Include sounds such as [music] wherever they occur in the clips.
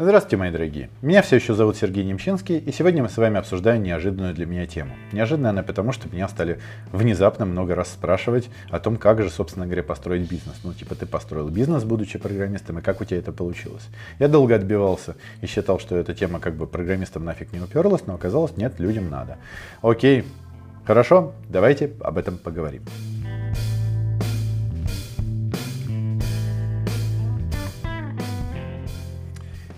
Здравствуйте, мои дорогие. Меня все еще зовут Сергей Немчинский, и сегодня мы с вами обсуждаем неожиданную для меня тему. Неожиданная она потому, что меня стали внезапно много раз спрашивать о том, как же, собственно говоря, построить бизнес. Ну, типа, ты построил бизнес, будучи программистом, и как у тебя это получилось? Я долго отбивался и считал, что эта тема как бы программистам нафиг не уперлась, но оказалось, нет, людям надо. Окей, хорошо, давайте об этом поговорим.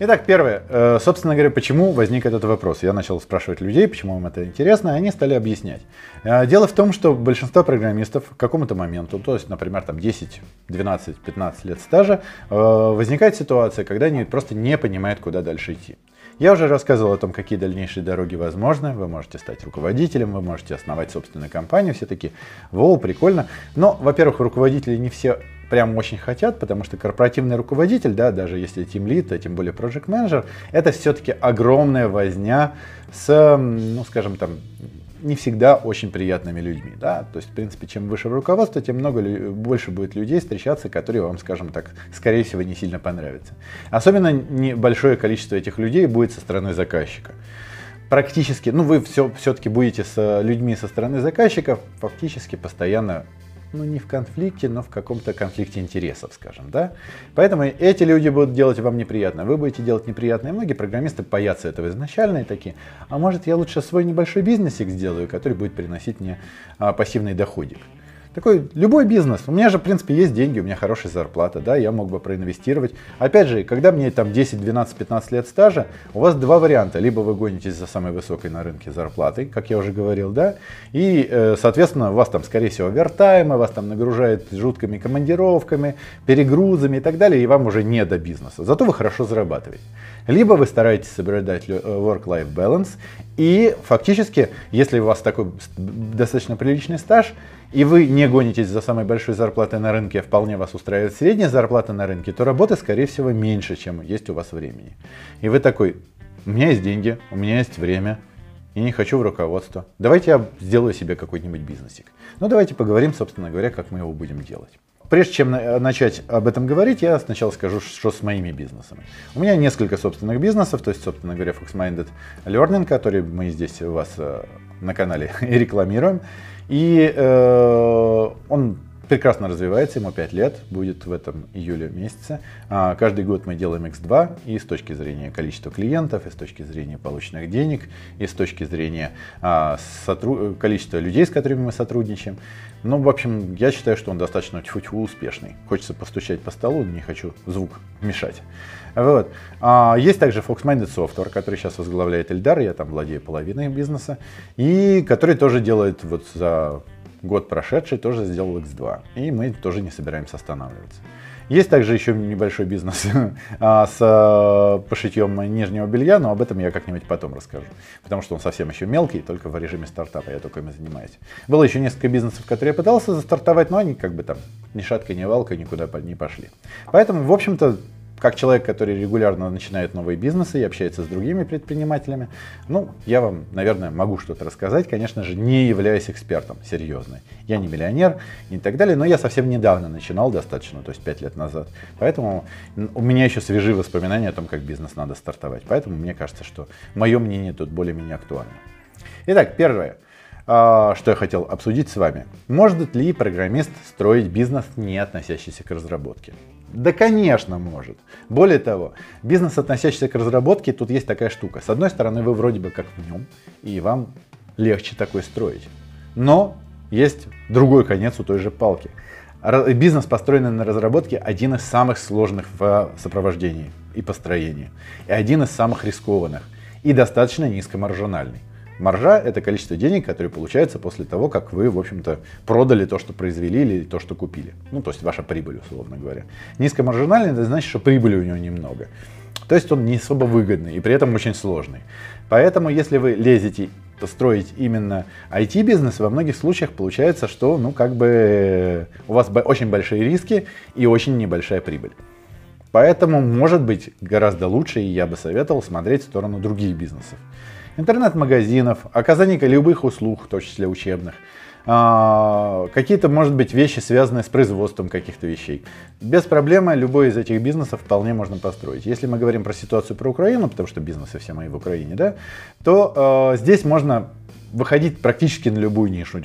Итак, первое. Э, собственно говоря, почему возник этот вопрос? Я начал спрашивать людей, почему им это интересно, и они стали объяснять. Э, дело в том, что большинство программистов к какому-то моменту, то есть, например, там 10, 12, 15 лет стажа, э, возникает ситуация, когда они просто не понимают, куда дальше идти. Я уже рассказывал о том, какие дальнейшие дороги возможны. Вы можете стать руководителем, вы можете основать собственную компанию. Все таки воу, прикольно. Но, во-первых, руководители не все прям очень хотят, потому что корпоративный руководитель, да, даже если тим лид, а тем более project менеджер, это все-таки огромная возня с, ну, скажем там, не всегда очень приятными людьми. Да? То есть, в принципе, чем выше руководство, тем много, больше будет людей встречаться, которые вам, скажем так, скорее всего, не сильно понравятся. Особенно небольшое количество этих людей будет со стороны заказчика. Практически, ну вы все, все-таки будете с людьми со стороны заказчиков фактически постоянно ну, не в конфликте, но в каком-то конфликте интересов, скажем, да. Поэтому эти люди будут делать вам неприятно, вы будете делать неприятно. И многие программисты боятся этого изначально и такие, а может я лучше свой небольшой бизнесик сделаю, который будет приносить мне а, пассивный доходик. Такой любой бизнес. У меня же, в принципе, есть деньги, у меня хорошая зарплата, да, я мог бы проинвестировать. Опять же, когда мне там 10, 12, 15 лет стажа, у вас два варианта. Либо вы гонитесь за самой высокой на рынке зарплатой, как я уже говорил, да, и, э, соответственно, у вас там, скорее всего, овертаймы, вас там нагружают жуткими командировками, перегрузами и так далее, и вам уже не до бизнеса. Зато вы хорошо зарабатываете. Либо вы стараетесь соблюдать э, work-life balance, и фактически, если у вас такой достаточно приличный стаж, и вы не гонитесь за самой большой зарплатой на рынке, а вполне вас устраивает средняя зарплата на рынке, то работы, скорее всего, меньше, чем есть у вас времени. И вы такой, у меня есть деньги, у меня есть время, и не хочу в руководство. Давайте я сделаю себе какой-нибудь бизнесик. Ну, давайте поговорим, собственно говоря, как мы его будем делать. Прежде чем начать об этом говорить, я сначала скажу, что с моими бизнесами. У меня несколько собственных бизнесов, то есть, собственно говоря, Fox-Minded Learning, который мы здесь у вас э, на канале [laughs] рекламируем. И э, он прекрасно развивается, ему 5 лет, будет в этом июле месяце. А, каждый год мы делаем X2 и с точки зрения количества клиентов, и с точки зрения полученных денег, и с точки зрения а, сотру... количества людей, с которыми мы сотрудничаем. Ну, в общем, я считаю, что он достаточно тьфу успешный. Хочется постучать по столу, не хочу звук мешать. Вот. А, есть также Fox Minded Software, который сейчас возглавляет Эльдар, я там владею половиной бизнеса, и который тоже делает вот за год прошедший тоже сделал X2. И мы тоже не собираемся останавливаться. Есть также еще небольшой бизнес [laughs] а, с а, пошитьем нижнего белья, но об этом я как-нибудь потом расскажу. Потому что он совсем еще мелкий, только в режиме стартапа я только им занимаюсь. Было еще несколько бизнесов, которые я пытался застартовать, но они как бы там ни шаткой, ни валкой никуда не пошли. Поэтому, в общем-то, как человек, который регулярно начинает новые бизнесы и общается с другими предпринимателями, ну, я вам, наверное, могу что-то рассказать, конечно же, не являясь экспертом, серьезно. Я не миллионер и так далее, но я совсем недавно начинал достаточно, то есть 5 лет назад. Поэтому у меня еще свежие воспоминания о том, как бизнес надо стартовать. Поэтому мне кажется, что мое мнение тут более-менее актуально. Итак, первое а, что я хотел обсудить с вами. Может ли программист строить бизнес, не относящийся к разработке? Да, конечно, может. Более того, бизнес, относящийся к разработке, тут есть такая штука. С одной стороны, вы вроде бы как в нем, и вам легче такой строить. Но есть другой конец у той же палки. Бизнес, построенный на разработке, один из самых сложных в сопровождении и построении. И один из самых рискованных. И достаточно низкомаржинальный. Маржа – это количество денег, которое получается после того, как вы, в общем-то, продали то, что произвели или то, что купили. Ну, то есть ваша прибыль, условно говоря. Низкомаржинальный – это значит, что прибыли у него немного. То есть он не особо выгодный и при этом очень сложный. Поэтому, если вы лезете строить именно IT-бизнес, во многих случаях получается, что, ну, как бы у вас очень большие риски и очень небольшая прибыль. Поэтому, может быть, гораздо лучше, и я бы советовал смотреть в сторону других бизнесов интернет-магазинов, оказание любых услуг, в том числе учебных, а, какие-то, может быть, вещи, связанные с производством каких-то вещей. Без проблемы любой из этих бизнесов вполне можно построить. Если мы говорим про ситуацию про Украину, потому что бизнесы все мои в Украине, да, то э, здесь можно выходить практически на любую нишу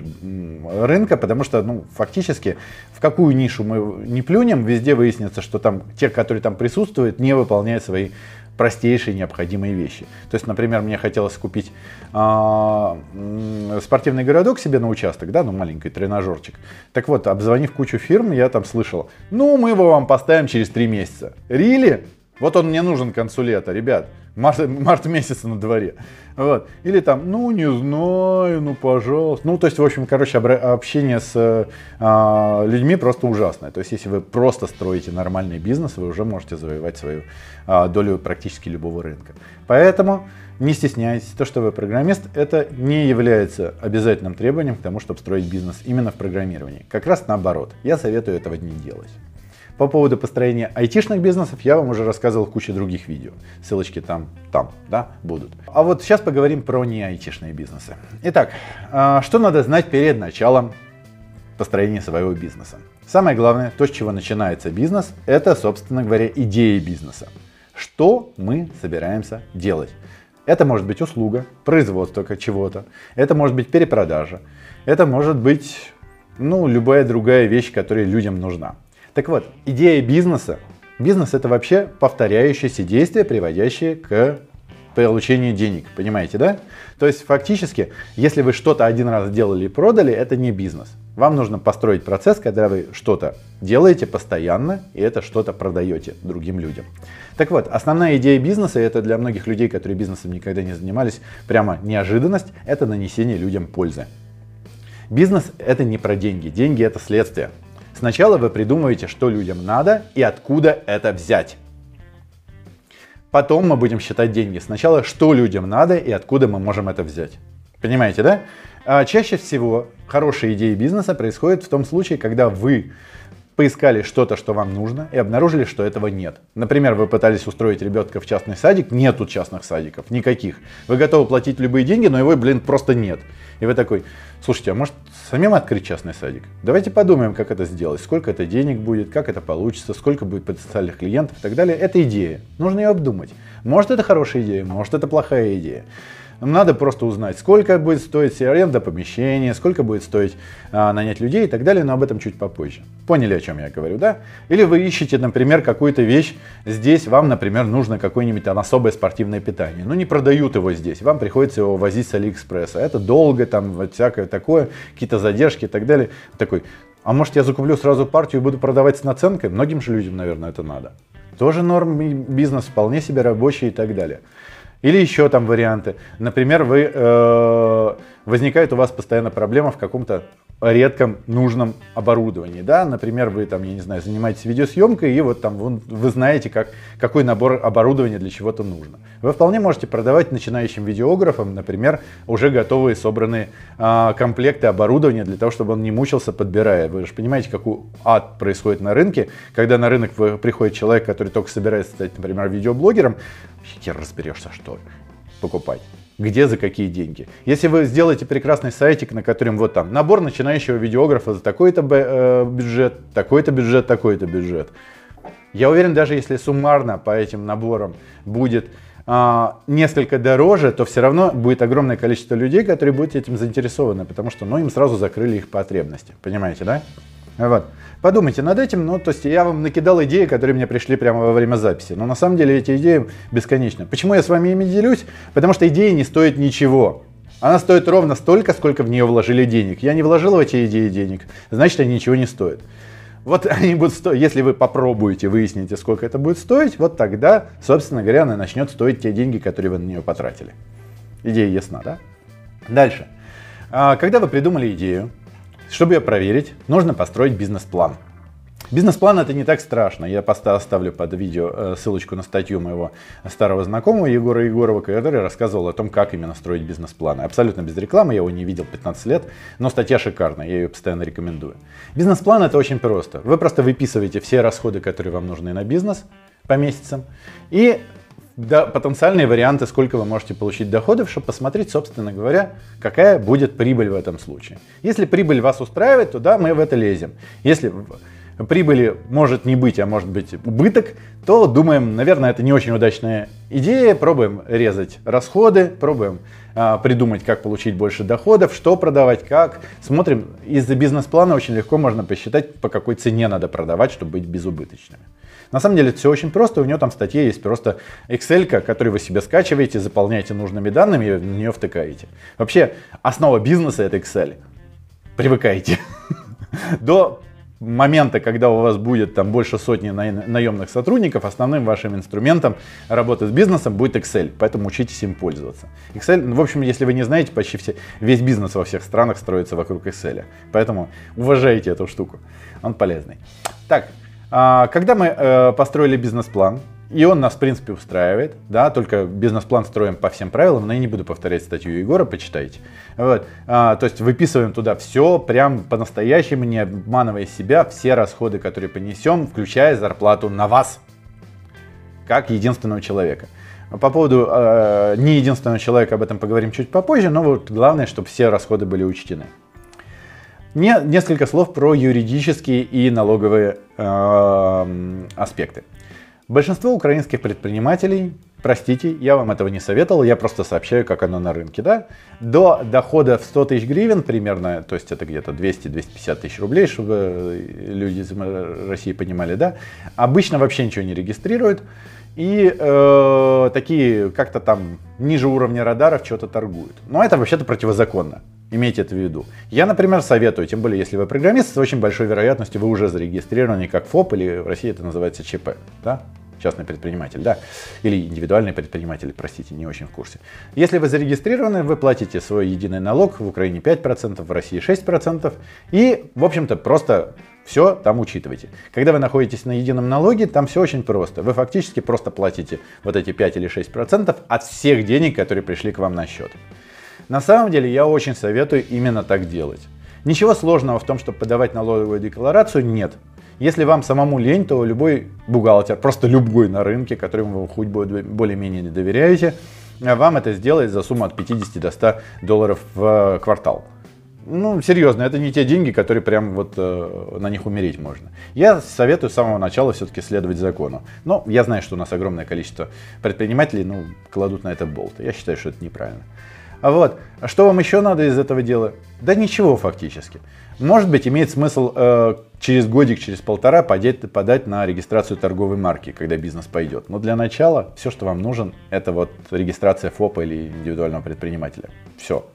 рынка, потому что, ну, фактически, в какую нишу мы не плюнем, везде выяснится, что там те, которые там присутствуют, не выполняют свои простейшие необходимые вещи. То есть, например, мне хотелось купить э, спортивный городок себе на участок, да, ну маленький тренажерчик. Так вот, обзвонив кучу фирм, я там слышал, ну мы его вам поставим через три месяца. Рили? Вот он мне нужен консулета, ребят. Март, март месяц на дворе. Вот. Или там, ну не знаю, ну пожалуйста. Ну то есть, в общем, короче, общение с э, людьми просто ужасное. То есть, если вы просто строите нормальный бизнес, вы уже можете завоевать свою э, долю практически любого рынка. Поэтому не стесняйтесь, то, что вы программист, это не является обязательным требованием к тому, чтобы строить бизнес именно в программировании. Как раз наоборот. Я советую этого не делать. По поводу построения айтишных бизнесов я вам уже рассказывал в куче других видео. Ссылочки там, там, да, будут. А вот сейчас поговорим про не айтишные бизнесы. Итак, а, что надо знать перед началом построения своего бизнеса? Самое главное, то, с чего начинается бизнес, это, собственно говоря, идея бизнеса. Что мы собираемся делать? Это может быть услуга, производство чего-то, это может быть перепродажа, это может быть ну, любая другая вещь, которая людям нужна. Так вот, идея бизнеса. Бизнес это вообще повторяющиеся действия, приводящие к получению денег. Понимаете, да? То есть фактически, если вы что-то один раз сделали и продали, это не бизнес. Вам нужно построить процесс, когда вы что-то делаете постоянно и это что-то продаете другим людям. Так вот, основная идея бизнеса, и это для многих людей, которые бизнесом никогда не занимались, прямо неожиданность, это нанесение людям пользы. Бизнес это не про деньги. Деньги это следствие. Сначала вы придумываете, что людям надо и откуда это взять. Потом мы будем считать деньги. Сначала, что людям надо и откуда мы можем это взять. Понимаете, да? А чаще всего хорошие идеи бизнеса происходят в том случае, когда вы поискали что-то, что вам нужно, и обнаружили, что этого нет. Например, вы пытались устроить ребенка в частный садик, нету частных садиков, никаких. Вы готовы платить любые деньги, но его, блин, просто нет. И вы такой, слушайте, а может самим открыть частный садик? Давайте подумаем, как это сделать, сколько это денег будет, как это получится, сколько будет потенциальных клиентов и так далее. Это идея, нужно ее обдумать. Может это хорошая идея, может это плохая идея. Надо просто узнать, сколько будет стоить аренда помещения, сколько будет стоить а, нанять людей и так далее, но об этом чуть попозже. Поняли, о чем я говорю, да? Или вы ищете, например, какую-то вещь здесь, вам, например, нужно какое-нибудь там особое спортивное питание. Ну, не продают его здесь, вам приходится его возить с Алиэкспресса. Это долго, там, вот всякое такое, какие-то задержки и так далее. Такой, а может я закуплю сразу партию и буду продавать с наценкой? Многим же людям, наверное, это надо. Тоже норм бизнес, вполне себе рабочий и так далее. Или еще там варианты. Например, вы, э, возникает у вас постоянно проблема в каком-то редком нужном оборудовании. Да? Например, вы там, я не знаю, занимаетесь видеосъемкой, и вот там вы, вы знаете, как, какой набор оборудования для чего-то нужно. Вы вполне можете продавать начинающим видеографам, например, уже готовые собранные а, комплекты оборудования для того, чтобы он не мучился, подбирая. Вы же понимаете, какой ад происходит на рынке, когда на рынок приходит человек, который только собирается стать, например, видеоблогером, хер разберешься, что покупать где за какие деньги. Если вы сделаете прекрасный сайтик, на котором вот там набор начинающего видеографа за такой-то э, бюджет, такой-то бюджет, такой-то бюджет. Я уверен, даже если суммарно по этим наборам будет а, несколько дороже, то все равно будет огромное количество людей, которые будут этим заинтересованы, потому что ну, им сразу закрыли их потребности. Понимаете, да? Вот. Подумайте над этим, ну, то есть я вам накидал идеи, которые мне пришли прямо во время записи, но на самом деле эти идеи бесконечны. Почему я с вами ими делюсь? Потому что идея не стоит ничего. Она стоит ровно столько, сколько в нее вложили денег. Я не вложил в эти идеи денег, значит, они ничего не стоят. Вот [laughs] они будут стоить, если вы попробуете, выясните, сколько это будет стоить, вот тогда, собственно говоря, она начнет стоить те деньги, которые вы на нее потратили. Идея ясна, да? Дальше. А, когда вы придумали идею, чтобы ее проверить, нужно построить бизнес-план. Бизнес-план это не так страшно. Я оставлю под видео э, ссылочку на статью моего старого знакомого Егора Егорова, который рассказывал о том, как именно строить бизнес-планы. Абсолютно без рекламы, я его не видел 15 лет, но статья шикарная, я ее постоянно рекомендую. Бизнес-план это очень просто. Вы просто выписываете все расходы, которые вам нужны на бизнес по месяцам, и да, потенциальные варианты, сколько вы можете получить доходов, чтобы посмотреть, собственно говоря, какая будет прибыль в этом случае. Если прибыль вас устраивает, то да, мы в это лезем. Если прибыли может не быть, а может быть убыток, то думаем, наверное, это не очень удачная идея, пробуем резать расходы, пробуем а, придумать, как получить больше доходов, что продавать, как. Смотрим, из-за бизнес-плана очень легко можно посчитать, по какой цене надо продавать, чтобы быть безубыточными. На самом деле все очень просто, у него там в статье есть просто Excel, который вы себе скачиваете, заполняете нужными данными и в нее втыкаете. Вообще, основа бизнеса это Excel. Привыкайте. [laughs] До момента, когда у вас будет там больше сотни наемных сотрудников, основным вашим инструментом работы с бизнесом будет Excel, поэтому учитесь им пользоваться. Excel, ну, в общем, если вы не знаете, почти все, весь бизнес во всех странах строится вокруг Excel, поэтому уважайте эту штуку, он полезный. Так, когда мы э, построили бизнес-план, и он нас, в принципе, устраивает, да, только бизнес-план строим по всем правилам, но я не буду повторять статью Егора, почитайте. Вот. А, то есть выписываем туда все, прям по-настоящему, не обманывая себя, все расходы, которые понесем, включая зарплату на вас, как единственного человека. По поводу э, не единственного человека об этом поговорим чуть попозже, но вот главное, чтобы все расходы были учтены. Не, несколько слов про юридические и налоговые э, аспекты. Большинство украинских предпринимателей, простите, я вам этого не советовал, я просто сообщаю, как оно на рынке, да, до дохода в 100 тысяч гривен примерно, то есть это где-то 200-250 тысяч рублей, чтобы люди из России понимали, да, обычно вообще ничего не регистрируют, и э, такие как-то там ниже уровня радаров что-то торгуют. Но это вообще-то противозаконно. Имейте это в виду. Я, например, советую, тем более, если вы программист, с очень большой вероятностью вы уже зарегистрированы как ФОП, или в России это называется ЧП, да? частный предприниматель, да, или индивидуальный предприниматель, простите, не очень в курсе. Если вы зарегистрированы, вы платите свой единый налог, в Украине 5%, в России 6%, и, в общем-то, просто все там учитывайте. Когда вы находитесь на едином налоге, там все очень просто. Вы фактически просто платите вот эти 5 или 6% от всех денег, которые пришли к вам на счет. На самом деле я очень советую именно так делать. Ничего сложного в том, чтобы подавать налоговую декларацию, нет. Если вам самому лень, то любой бухгалтер, просто любой на рынке, которому вы хоть более-менее не доверяете, вам это сделает за сумму от 50 до 100 долларов в квартал. Ну, серьезно, это не те деньги, которые прям вот э, на них умереть можно. Я советую с самого начала все-таки следовать закону. Но я знаю, что у нас огромное количество предпринимателей, ну, кладут на это болт. Я считаю, что это неправильно. А вот, а что вам еще надо из этого дела? Да ничего фактически. Может быть, имеет смысл э, через годик, через полтора подать, подать на регистрацию торговой марки, когда бизнес пойдет. Но для начала все, что вам нужен, это вот регистрация ФОПа или индивидуального предпринимателя. Все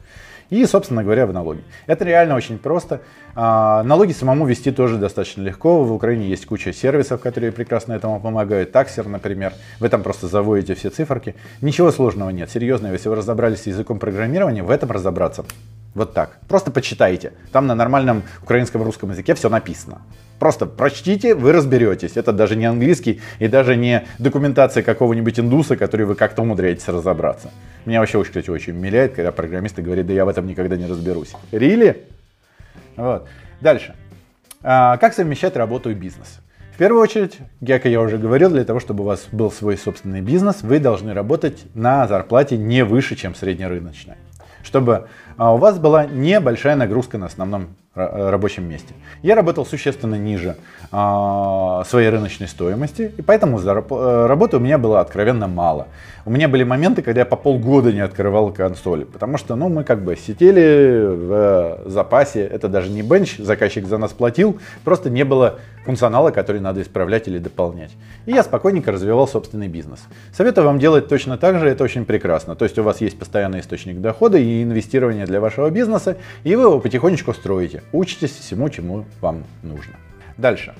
и, собственно говоря, в налоги. Это реально очень просто. А, налоги самому вести тоже достаточно легко. В Украине есть куча сервисов, которые прекрасно этому помогают. Таксер, например. Вы там просто заводите все циферки. Ничего сложного нет. Серьезно, если вы разобрались с языком программирования, в этом разобраться вот так. Просто почитайте. Там на нормальном украинском русском языке все написано. Просто прочтите, вы разберетесь. Это даже не английский и даже не документация какого-нибудь индуса, который вы как-то умудряетесь разобраться. Меня вообще, кстати, очень умиляет, когда программисты говорят, да я в этом никогда не разберусь. Рили? Вот. Дальше. А, как совмещать работу и бизнес? В первую очередь, как я уже говорил, для того, чтобы у вас был свой собственный бизнес, вы должны работать на зарплате не выше, чем среднерыночная. Чтобы а, у вас была небольшая нагрузка на основном Э, рабочем месте. Я работал существенно ниже э, своей рыночной стоимости, и поэтому э, работы у меня было откровенно мало. У меня были моменты, когда я по полгода не открывал консоли, потому что ну, мы как бы сидели в запасе, это даже не бенч, заказчик за нас платил, просто не было функционала, который надо исправлять или дополнять. И я спокойненько развивал собственный бизнес. Советую вам делать точно так же, это очень прекрасно. То есть у вас есть постоянный источник дохода и инвестирования для вашего бизнеса, и вы его потихонечку строите. Учитесь всему, чему вам нужно. Дальше.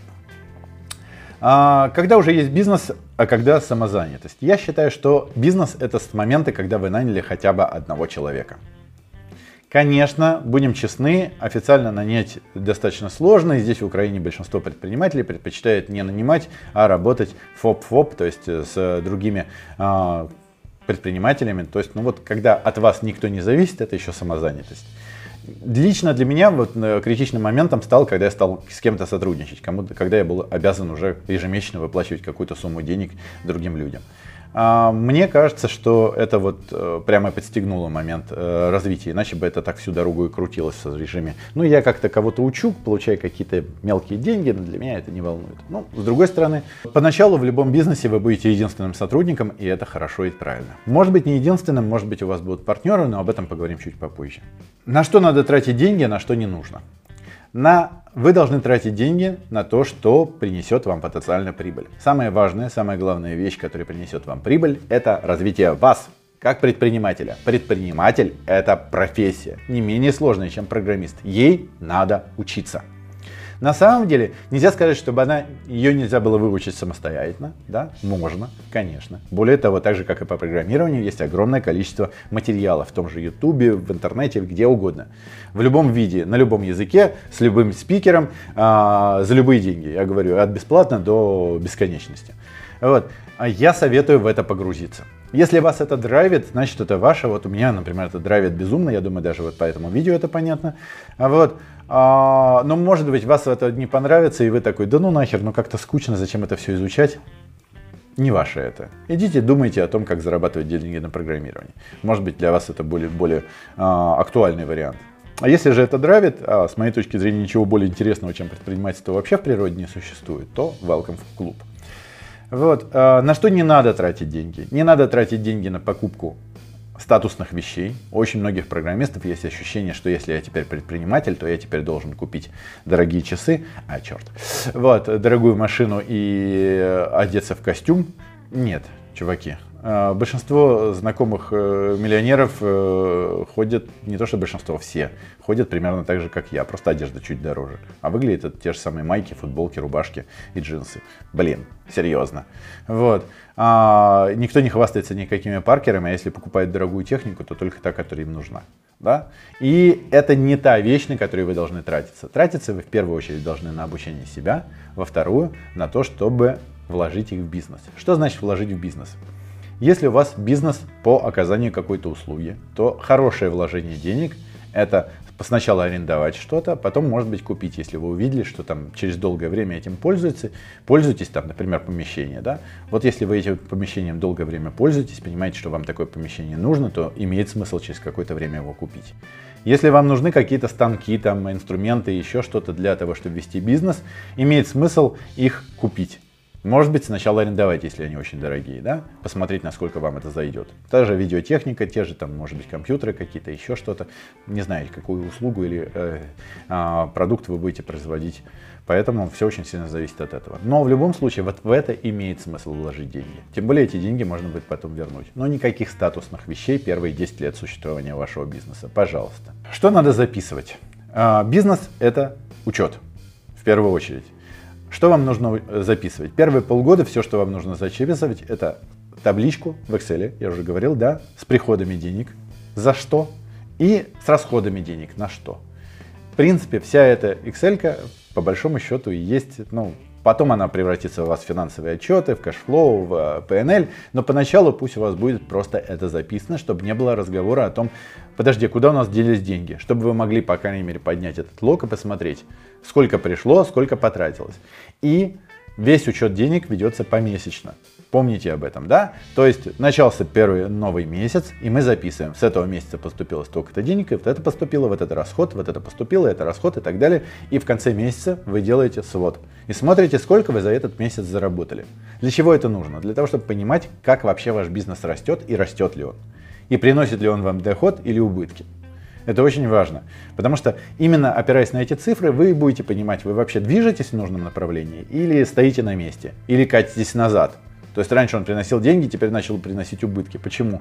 А, когда уже есть бизнес, а когда самозанятость? Я считаю, что бизнес это с момента, когда вы наняли хотя бы одного человека. Конечно, будем честны, официально нанять достаточно сложно. И здесь в Украине большинство предпринимателей предпочитает не нанимать, а работать ФОП-ФОП, то есть с другими э, предпринимателями. То есть, ну вот, когда от вас никто не зависит, это еще самозанятость. Лично для меня вот э, критичным моментом стал, когда я стал с кем-то сотрудничать, кому когда я был обязан уже ежемесячно выплачивать какую-то сумму денег другим людям. А, мне кажется, что это вот э, прямо подстегнуло момент э, развития, иначе бы это так всю дорогу и крутилось в режиме. Ну, я как-то кого-то учу, получаю какие-то мелкие деньги, но для меня это не волнует. Ну, с другой стороны, поначалу в любом бизнесе вы будете единственным сотрудником, и это хорошо и правильно. Может быть, не единственным, может быть, у вас будут партнеры, но об этом поговорим чуть попозже. На что надо тратить деньги, а на что не нужно? На вы должны тратить деньги на то, что принесет вам потенциально прибыль. Самая важная, самая главная вещь, которая принесет вам прибыль, это развитие вас как предпринимателя. Предприниматель – это профессия, не менее сложная, чем программист. Ей надо учиться. На самом деле, нельзя сказать, чтобы она, ее нельзя было выучить самостоятельно. Да, можно, конечно. Более того, так же, как и по программированию, есть огромное количество материалов в том же YouTube, в интернете, где угодно. В любом виде, на любом языке, с любым спикером, а, за любые деньги. Я говорю, от бесплатно до бесконечности. Вот. А я советую в это погрузиться. Если вас это драйвит, значит это ваше. Вот у меня, например, это драйвит безумно. Я думаю, даже вот по этому видео это понятно. А вот. А, но может быть вас это не понравится, и вы такой, да ну нахер, ну как-то скучно, зачем это все изучать? Не ваше это. Идите, думайте о том, как зарабатывать деньги на программировании. Может быть, для вас это более, более а, актуальный вариант. А если же это драйвит, а с моей точки зрения ничего более интересного, чем предпринимательство вообще в природе не существует, то welcome в клуб. Вот. А, на что не надо тратить деньги? Не надо тратить деньги на покупку статусных вещей. Очень многих программистов есть ощущение, что если я теперь предприниматель, то я теперь должен купить дорогие часы, а черт, вот, дорогую машину и одеться в костюм. Нет, чуваки, большинство знакомых э, миллионеров э, ходят, не то что большинство, все, ходят примерно так же, как я, просто одежда чуть дороже. А выглядит это те же самые майки, футболки, рубашки и джинсы. Блин, серьезно. Вот. А, никто не хвастается никакими паркерами, а если покупает дорогую технику, то только та, которая им нужна. Да? И это не та вещь, на которую вы должны тратиться. Тратиться вы в первую очередь должны на обучение себя, во вторую на то, чтобы вложить их в бизнес. Что значит вложить в бизнес? Если у вас бизнес по оказанию какой-то услуги, то хорошее вложение денег – это сначала арендовать что-то, потом, может быть, купить, если вы увидели, что там через долгое время этим пользуетесь, пользуетесь там, например, помещение, да. Вот если вы этим помещением долгое время пользуетесь, понимаете, что вам такое помещение нужно, то имеет смысл через какое-то время его купить. Если вам нужны какие-то станки, там, инструменты, еще что-то для того, чтобы вести бизнес, имеет смысл их купить. Может быть, сначала арендовать, если они очень дорогие, да, посмотреть, насколько вам это зайдет. Та же видеотехника, те же там, может быть, компьютеры какие-то, еще что-то. Не знаю, какую услугу или э, э, продукт вы будете производить. Поэтому все очень сильно зависит от этого. Но в любом случае, вот в это имеет смысл вложить деньги. Тем более эти деньги можно будет потом вернуть. Но никаких статусных вещей первые 10 лет существования вашего бизнеса. Пожалуйста. Что надо записывать? Э, бизнес это учет, в первую очередь. Что вам нужно э, записывать? Первые полгода все, что вам нужно записывать, это табличку в Excel, я уже говорил, да, с приходами денег, за что, и с расходами денег, на что. В принципе, вся эта Excel, по большому счету, есть, ну, Потом она превратится у вас в финансовые отчеты, в cash flow, в P&L, но поначалу пусть у вас будет просто это записано, чтобы не было разговора о том, подожди, куда у нас делись деньги, чтобы вы могли, по крайней мере, поднять этот лог и посмотреть, сколько пришло, сколько потратилось. И весь учет денег ведется помесячно. Помните об этом, да? То есть начался первый новый месяц, и мы записываем, с этого месяца поступило столько-то денег, и вот это поступило, вот это расход, вот это поступило, это расход и так далее. И в конце месяца вы делаете свод. И смотрите, сколько вы за этот месяц заработали. Для чего это нужно? Для того, чтобы понимать, как вообще ваш бизнес растет и растет ли он. И приносит ли он вам доход или убытки. Это очень важно, потому что именно опираясь на эти цифры, вы будете понимать, вы вообще движетесь в нужном направлении или стоите на месте, или катитесь назад. То есть раньше он приносил деньги, теперь начал приносить убытки. Почему?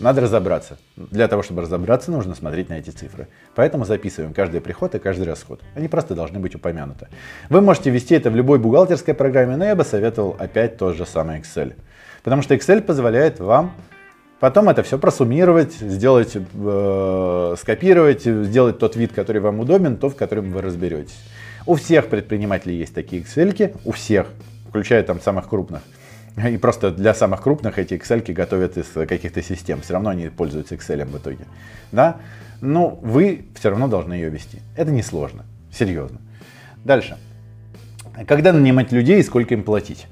Надо разобраться. Для того, чтобы разобраться, нужно смотреть на эти цифры. Поэтому записываем каждый приход и каждый расход. Они просто должны быть упомянуты. Вы можете ввести это в любой бухгалтерской программе, но я бы советовал опять тот же самый Excel. Потому что Excel позволяет вам потом это все просуммировать, сделать, э, скопировать, сделать тот вид, который вам удобен, то, в котором вы разберетесь. У всех предпринимателей есть такие Excel, у всех, включая там самых крупных. И просто для самых крупных эти Excel готовят из каких-то систем. Все равно они пользуются Excel в итоге. Да? Но вы все равно должны ее вести. Это несложно. Серьезно. Дальше. Когда нанимать людей и сколько им платить?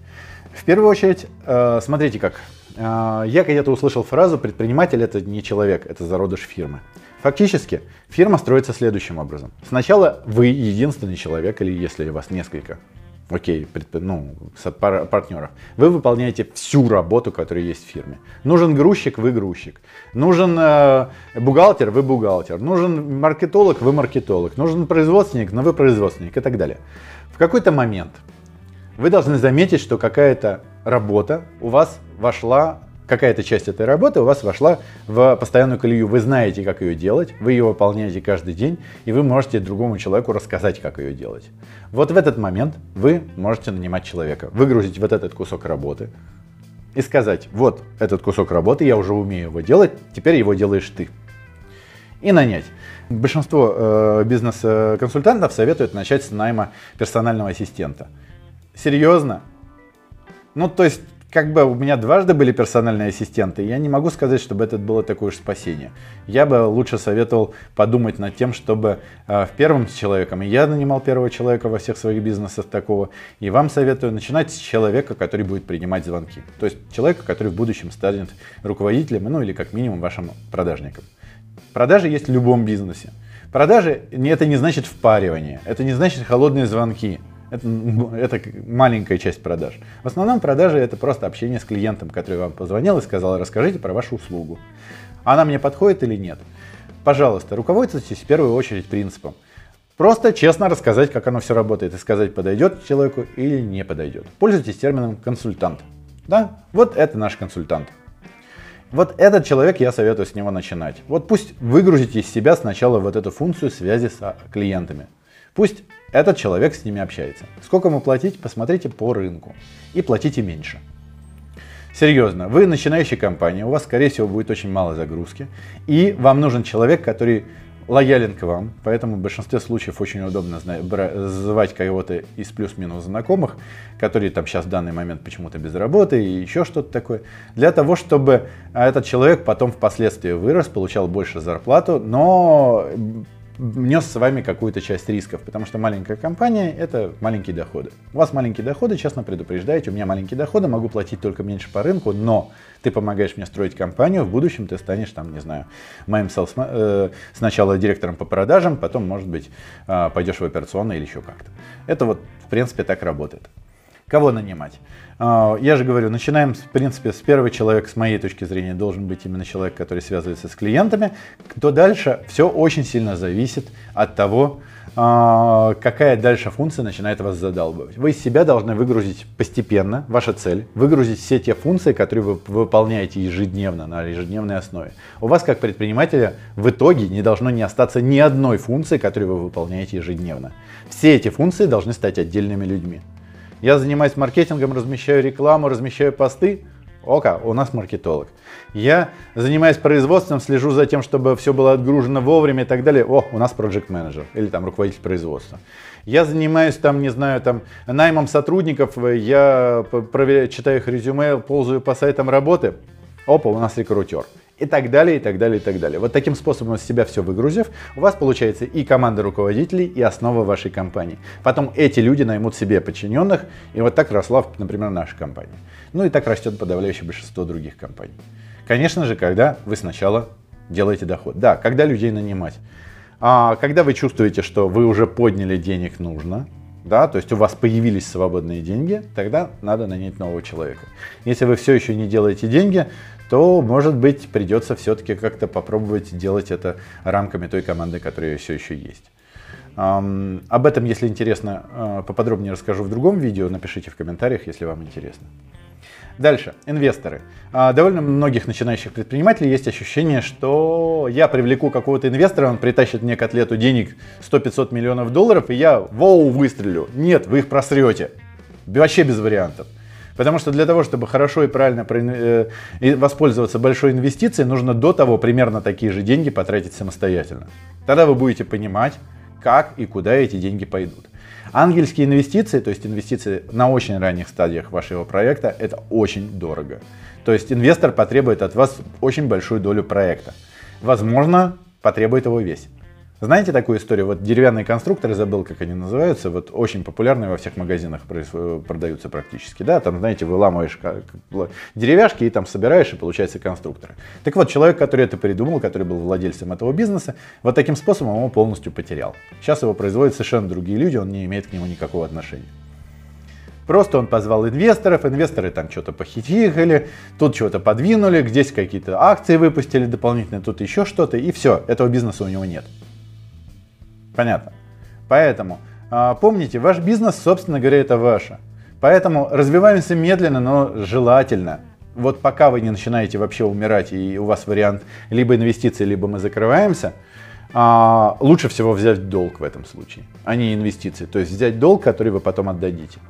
В первую очередь, э, смотрите, как я когда-то услышал фразу «предприниматель это не человек, это зародыш фирмы». Фактически, фирма строится следующим образом. Сначала вы единственный человек, или если у вас несколько, окей, ну, партнеров, вы выполняете всю работу, которая есть в фирме. Нужен грузчик, вы грузчик. Нужен э, бухгалтер, вы бухгалтер. Нужен маркетолог, вы маркетолог. Нужен производственник, но вы производственник и так далее. В какой-то момент вы должны заметить, что какая-то работа у вас вошла какая-то часть этой работы у вас вошла в постоянную колею. Вы знаете, как ее делать, вы ее выполняете каждый день, и вы можете другому человеку рассказать, как ее делать. Вот в этот момент вы можете нанимать человека, выгрузить вот этот кусок работы и сказать, вот этот кусок работы, я уже умею его делать, теперь его делаешь ты. И нанять. Большинство э, бизнес-консультантов советуют начать с найма персонального ассистента. Серьезно? Ну, то есть как бы у меня дважды были персональные ассистенты, я не могу сказать, чтобы это было такое уж спасение. Я бы лучше советовал подумать над тем, чтобы э, в первом с человеком, и я нанимал первого человека во всех своих бизнесах такого, и вам советую начинать с человека, который будет принимать звонки. То есть человека, который в будущем станет руководителем, ну или как минимум вашим продажником. Продажи есть в любом бизнесе. Продажи это не значит впаривание, это не значит холодные звонки. Это, это маленькая часть продаж. В основном продажи это просто общение с клиентом, который вам позвонил и сказал, расскажите про вашу услугу. Она мне подходит или нет? Пожалуйста, руководствуйтесь в первую очередь принципом. Просто честно рассказать, как оно все работает, и сказать, подойдет человеку или не подойдет. Пользуйтесь термином консультант. Да, вот это наш консультант. Вот этот человек, я советую с него начинать. Вот пусть выгрузите из себя сначала вот эту функцию связи с клиентами. Пусть этот человек с ними общается. Сколько ему платить, посмотрите по рынку. И платите меньше. Серьезно, вы начинающая компания, у вас, скорее всего, будет очень мало загрузки. И вам нужен человек, который лоялен к вам, поэтому в большинстве случаев очень удобно звать кого-то из плюс-минус знакомых, которые там сейчас в данный момент почему-то без работы и еще что-то такое, для того, чтобы этот человек потом впоследствии вырос, получал больше зарплату, но нес с вами какую-то часть рисков, потому что маленькая компания – это маленькие доходы. У вас маленькие доходы, честно предупреждаете, у меня маленькие доходы, могу платить только меньше по рынку, но ты помогаешь мне строить компанию, в будущем ты станешь там, не знаю, моим селс, э, сначала директором по продажам, потом, может быть, э, пойдешь в операционное или еще как-то. Это вот, в принципе, так работает. Кого нанимать? А, я же говорю, начинаем, в принципе, с первого человека, с моей точки зрения, должен быть именно человек, который связывается с клиентами. Кто дальше, все очень сильно зависит от того, а, какая дальше функция начинает вас задалбывать. Вы из себя должны выгрузить постепенно, ваша цель, выгрузить все те функции, которые вы выполняете ежедневно, на ежедневной основе. У вас, как предпринимателя, в итоге не должно не остаться ни одной функции, которую вы выполняете ежедневно. Все эти функции должны стать отдельными людьми. Я занимаюсь маркетингом, размещаю рекламу, размещаю посты. Ока, у нас маркетолог. Я занимаюсь производством, слежу за тем, чтобы все было отгружено вовремя и так далее. О, у нас проект менеджер или там руководитель производства. Я занимаюсь там, не знаю, там наймом сотрудников, я проверяю, читаю их резюме, ползаю по сайтам работы. Опа, у нас рекрутер и так далее, и так далее, и так далее. Вот таким способом из себя все выгрузив, у вас получается и команда руководителей, и основа вашей компании. Потом эти люди наймут себе подчиненных, и вот так росла, например, наша компания. Ну и так растет подавляющее большинство других компаний. Конечно же, когда вы сначала делаете доход. Да, когда людей нанимать. А когда вы чувствуете, что вы уже подняли денег нужно, да, то есть у вас появились свободные деньги, тогда надо нанять нового человека. Если вы все еще не делаете деньги, то, может быть, придется все-таки как-то попробовать делать это рамками той команды, которая все еще есть. Об этом, если интересно, э, поподробнее расскажу в другом видео. Напишите в комментариях, если вам интересно. Дальше, инвесторы. А, довольно многих начинающих предпринимателей есть ощущение, что я привлеку какого-то инвестора, он притащит мне котлету денег 100-500 миллионов долларов, и я воу выстрелю. Нет, вы их просрете. Вообще без вариантов. Потому что для того, чтобы хорошо и правильно э, воспользоваться большой инвестицией, нужно до того примерно такие же деньги потратить самостоятельно. Тогда вы будете понимать, как и куда эти деньги пойдут. Ангельские инвестиции, то есть инвестиции на очень ранних стадиях вашего проекта, это очень дорого. То есть инвестор потребует от вас очень большую долю проекта. Возможно, потребует его весь. Знаете такую историю? Вот деревянные конструкторы, забыл, как они называются, вот очень популярные во всех магазинах продаются практически, да, там, знаете, выламываешь деревяшки и там собираешь, и получается конструкторы. Так вот, человек, который это придумал, который был владельцем этого бизнеса, вот таким способом его полностью потерял. Сейчас его производят совершенно другие люди, он не имеет к нему никакого отношения. Просто он позвал инвесторов, инвесторы там что-то похитили, тут что-то подвинули, здесь какие-то акции выпустили дополнительные, тут еще что-то, и все, этого бизнеса у него нет. Понятно. Поэтому а, помните, ваш бизнес, собственно говоря, это ваше. Поэтому развиваемся медленно, но желательно. Вот пока вы не начинаете вообще умирать, и у вас вариант либо инвестиции, либо мы закрываемся, а, лучше всего взять долг в этом случае, а не инвестиции. То есть взять долг, который вы потом отдадите.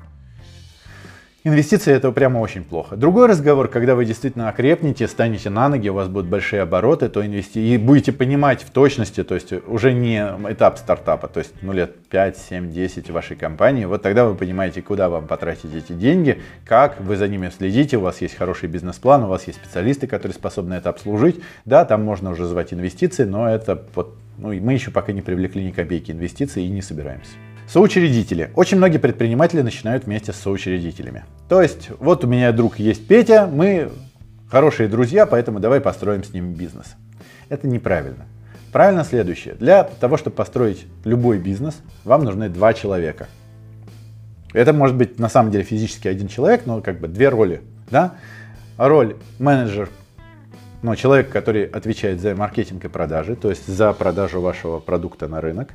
Инвестиции это прямо очень плохо. Другой разговор, когда вы действительно окрепнете, станете на ноги, у вас будут большие обороты, то инвести... и будете понимать в точности, то есть уже не этап стартапа, то есть ну, лет 5, 7, 10 в вашей компании, вот тогда вы понимаете, куда вам потратить эти деньги, как вы за ними следите, у вас есть хороший бизнес-план, у вас есть специалисты, которые способны это обслужить. Да, там можно уже звать инвестиции, но это вот, ну, мы еще пока не привлекли ни копейки инвестиций и не собираемся. Соучредители. Очень многие предприниматели начинают вместе с соучредителями. То есть, вот у меня друг есть Петя, мы хорошие друзья, поэтому давай построим с ним бизнес. Это неправильно. Правильно следующее. Для того, чтобы построить любой бизнес, вам нужны два человека. Это может быть на самом деле физически один человек, но как бы две роли. Да? Роль менеджер, ну, человек, который отвечает за маркетинг и продажи, то есть за продажу вашего продукта на рынок.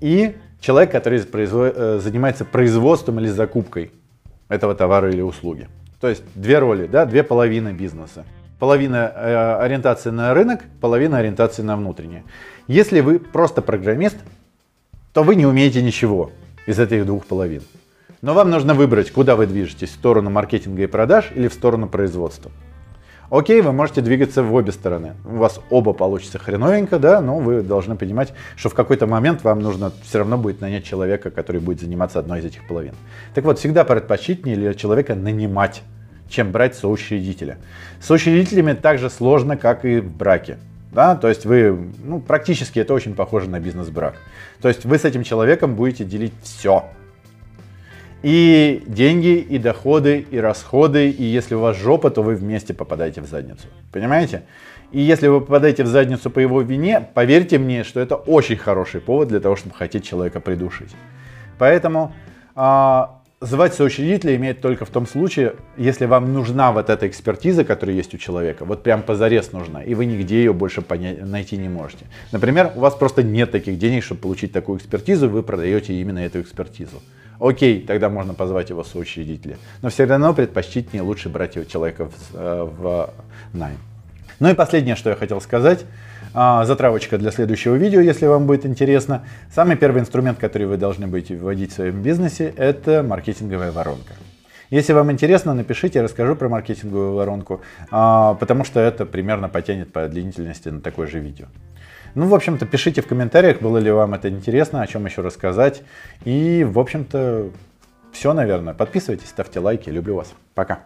И человек, который производ... Э, занимается производством или закупкой этого товара или услуги. То есть две роли, да, две половины бизнеса. Половина э, ориентации на рынок, половина ориентации на внутреннее. Если вы просто программист, то вы не умеете ничего из этих двух половин. Но вам нужно выбрать, куда вы движетесь, в сторону маркетинга и продаж или в сторону производства. Окей, вы можете двигаться в обе стороны. У вас оба получится хреновенько, да, но вы должны понимать, что в какой-то момент вам нужно все равно будет нанять человека, который будет заниматься одной из этих половин. Так вот, всегда предпочтительнее человека нанимать, чем брать соучредителя. С соучредителями так же сложно, как и в браке. Да, то есть вы, ну, практически это очень похоже на бизнес-брак. То есть вы с этим человеком будете делить все. И деньги, и доходы, и расходы, и если у вас жопа, то вы вместе попадаете в задницу. Понимаете? И если вы попадаете в задницу по его вине, поверьте мне, что это очень хороший повод для того, чтобы хотеть человека придушить. Поэтому а, звать соучредителя имеет только в том случае, если вам нужна вот эта экспертиза, которая есть у человека, вот прям позарез нужна, и вы нигде ее больше понять, найти не можете. Например, у вас просто нет таких денег, чтобы получить такую экспертизу, вы продаете именно эту экспертизу. Окей, тогда можно позвать его соучредителя. Но все равно предпочтительнее лучше брать его человека в, э, в найм. Ну и последнее, что я хотел сказать. А, затравочка для следующего видео, если вам будет интересно. Самый первый инструмент, который вы должны будете вводить в своем бизнесе, это маркетинговая воронка. Если вам интересно, напишите, я расскажу про маркетинговую воронку, а, потому что это примерно потянет по длительности на такое же видео. Ну, в общем-то, пишите в комментариях, было ли вам это интересно, о чем еще рассказать. И, в общем-то, все, наверное. Подписывайтесь, ставьте лайки. Люблю вас. Пока.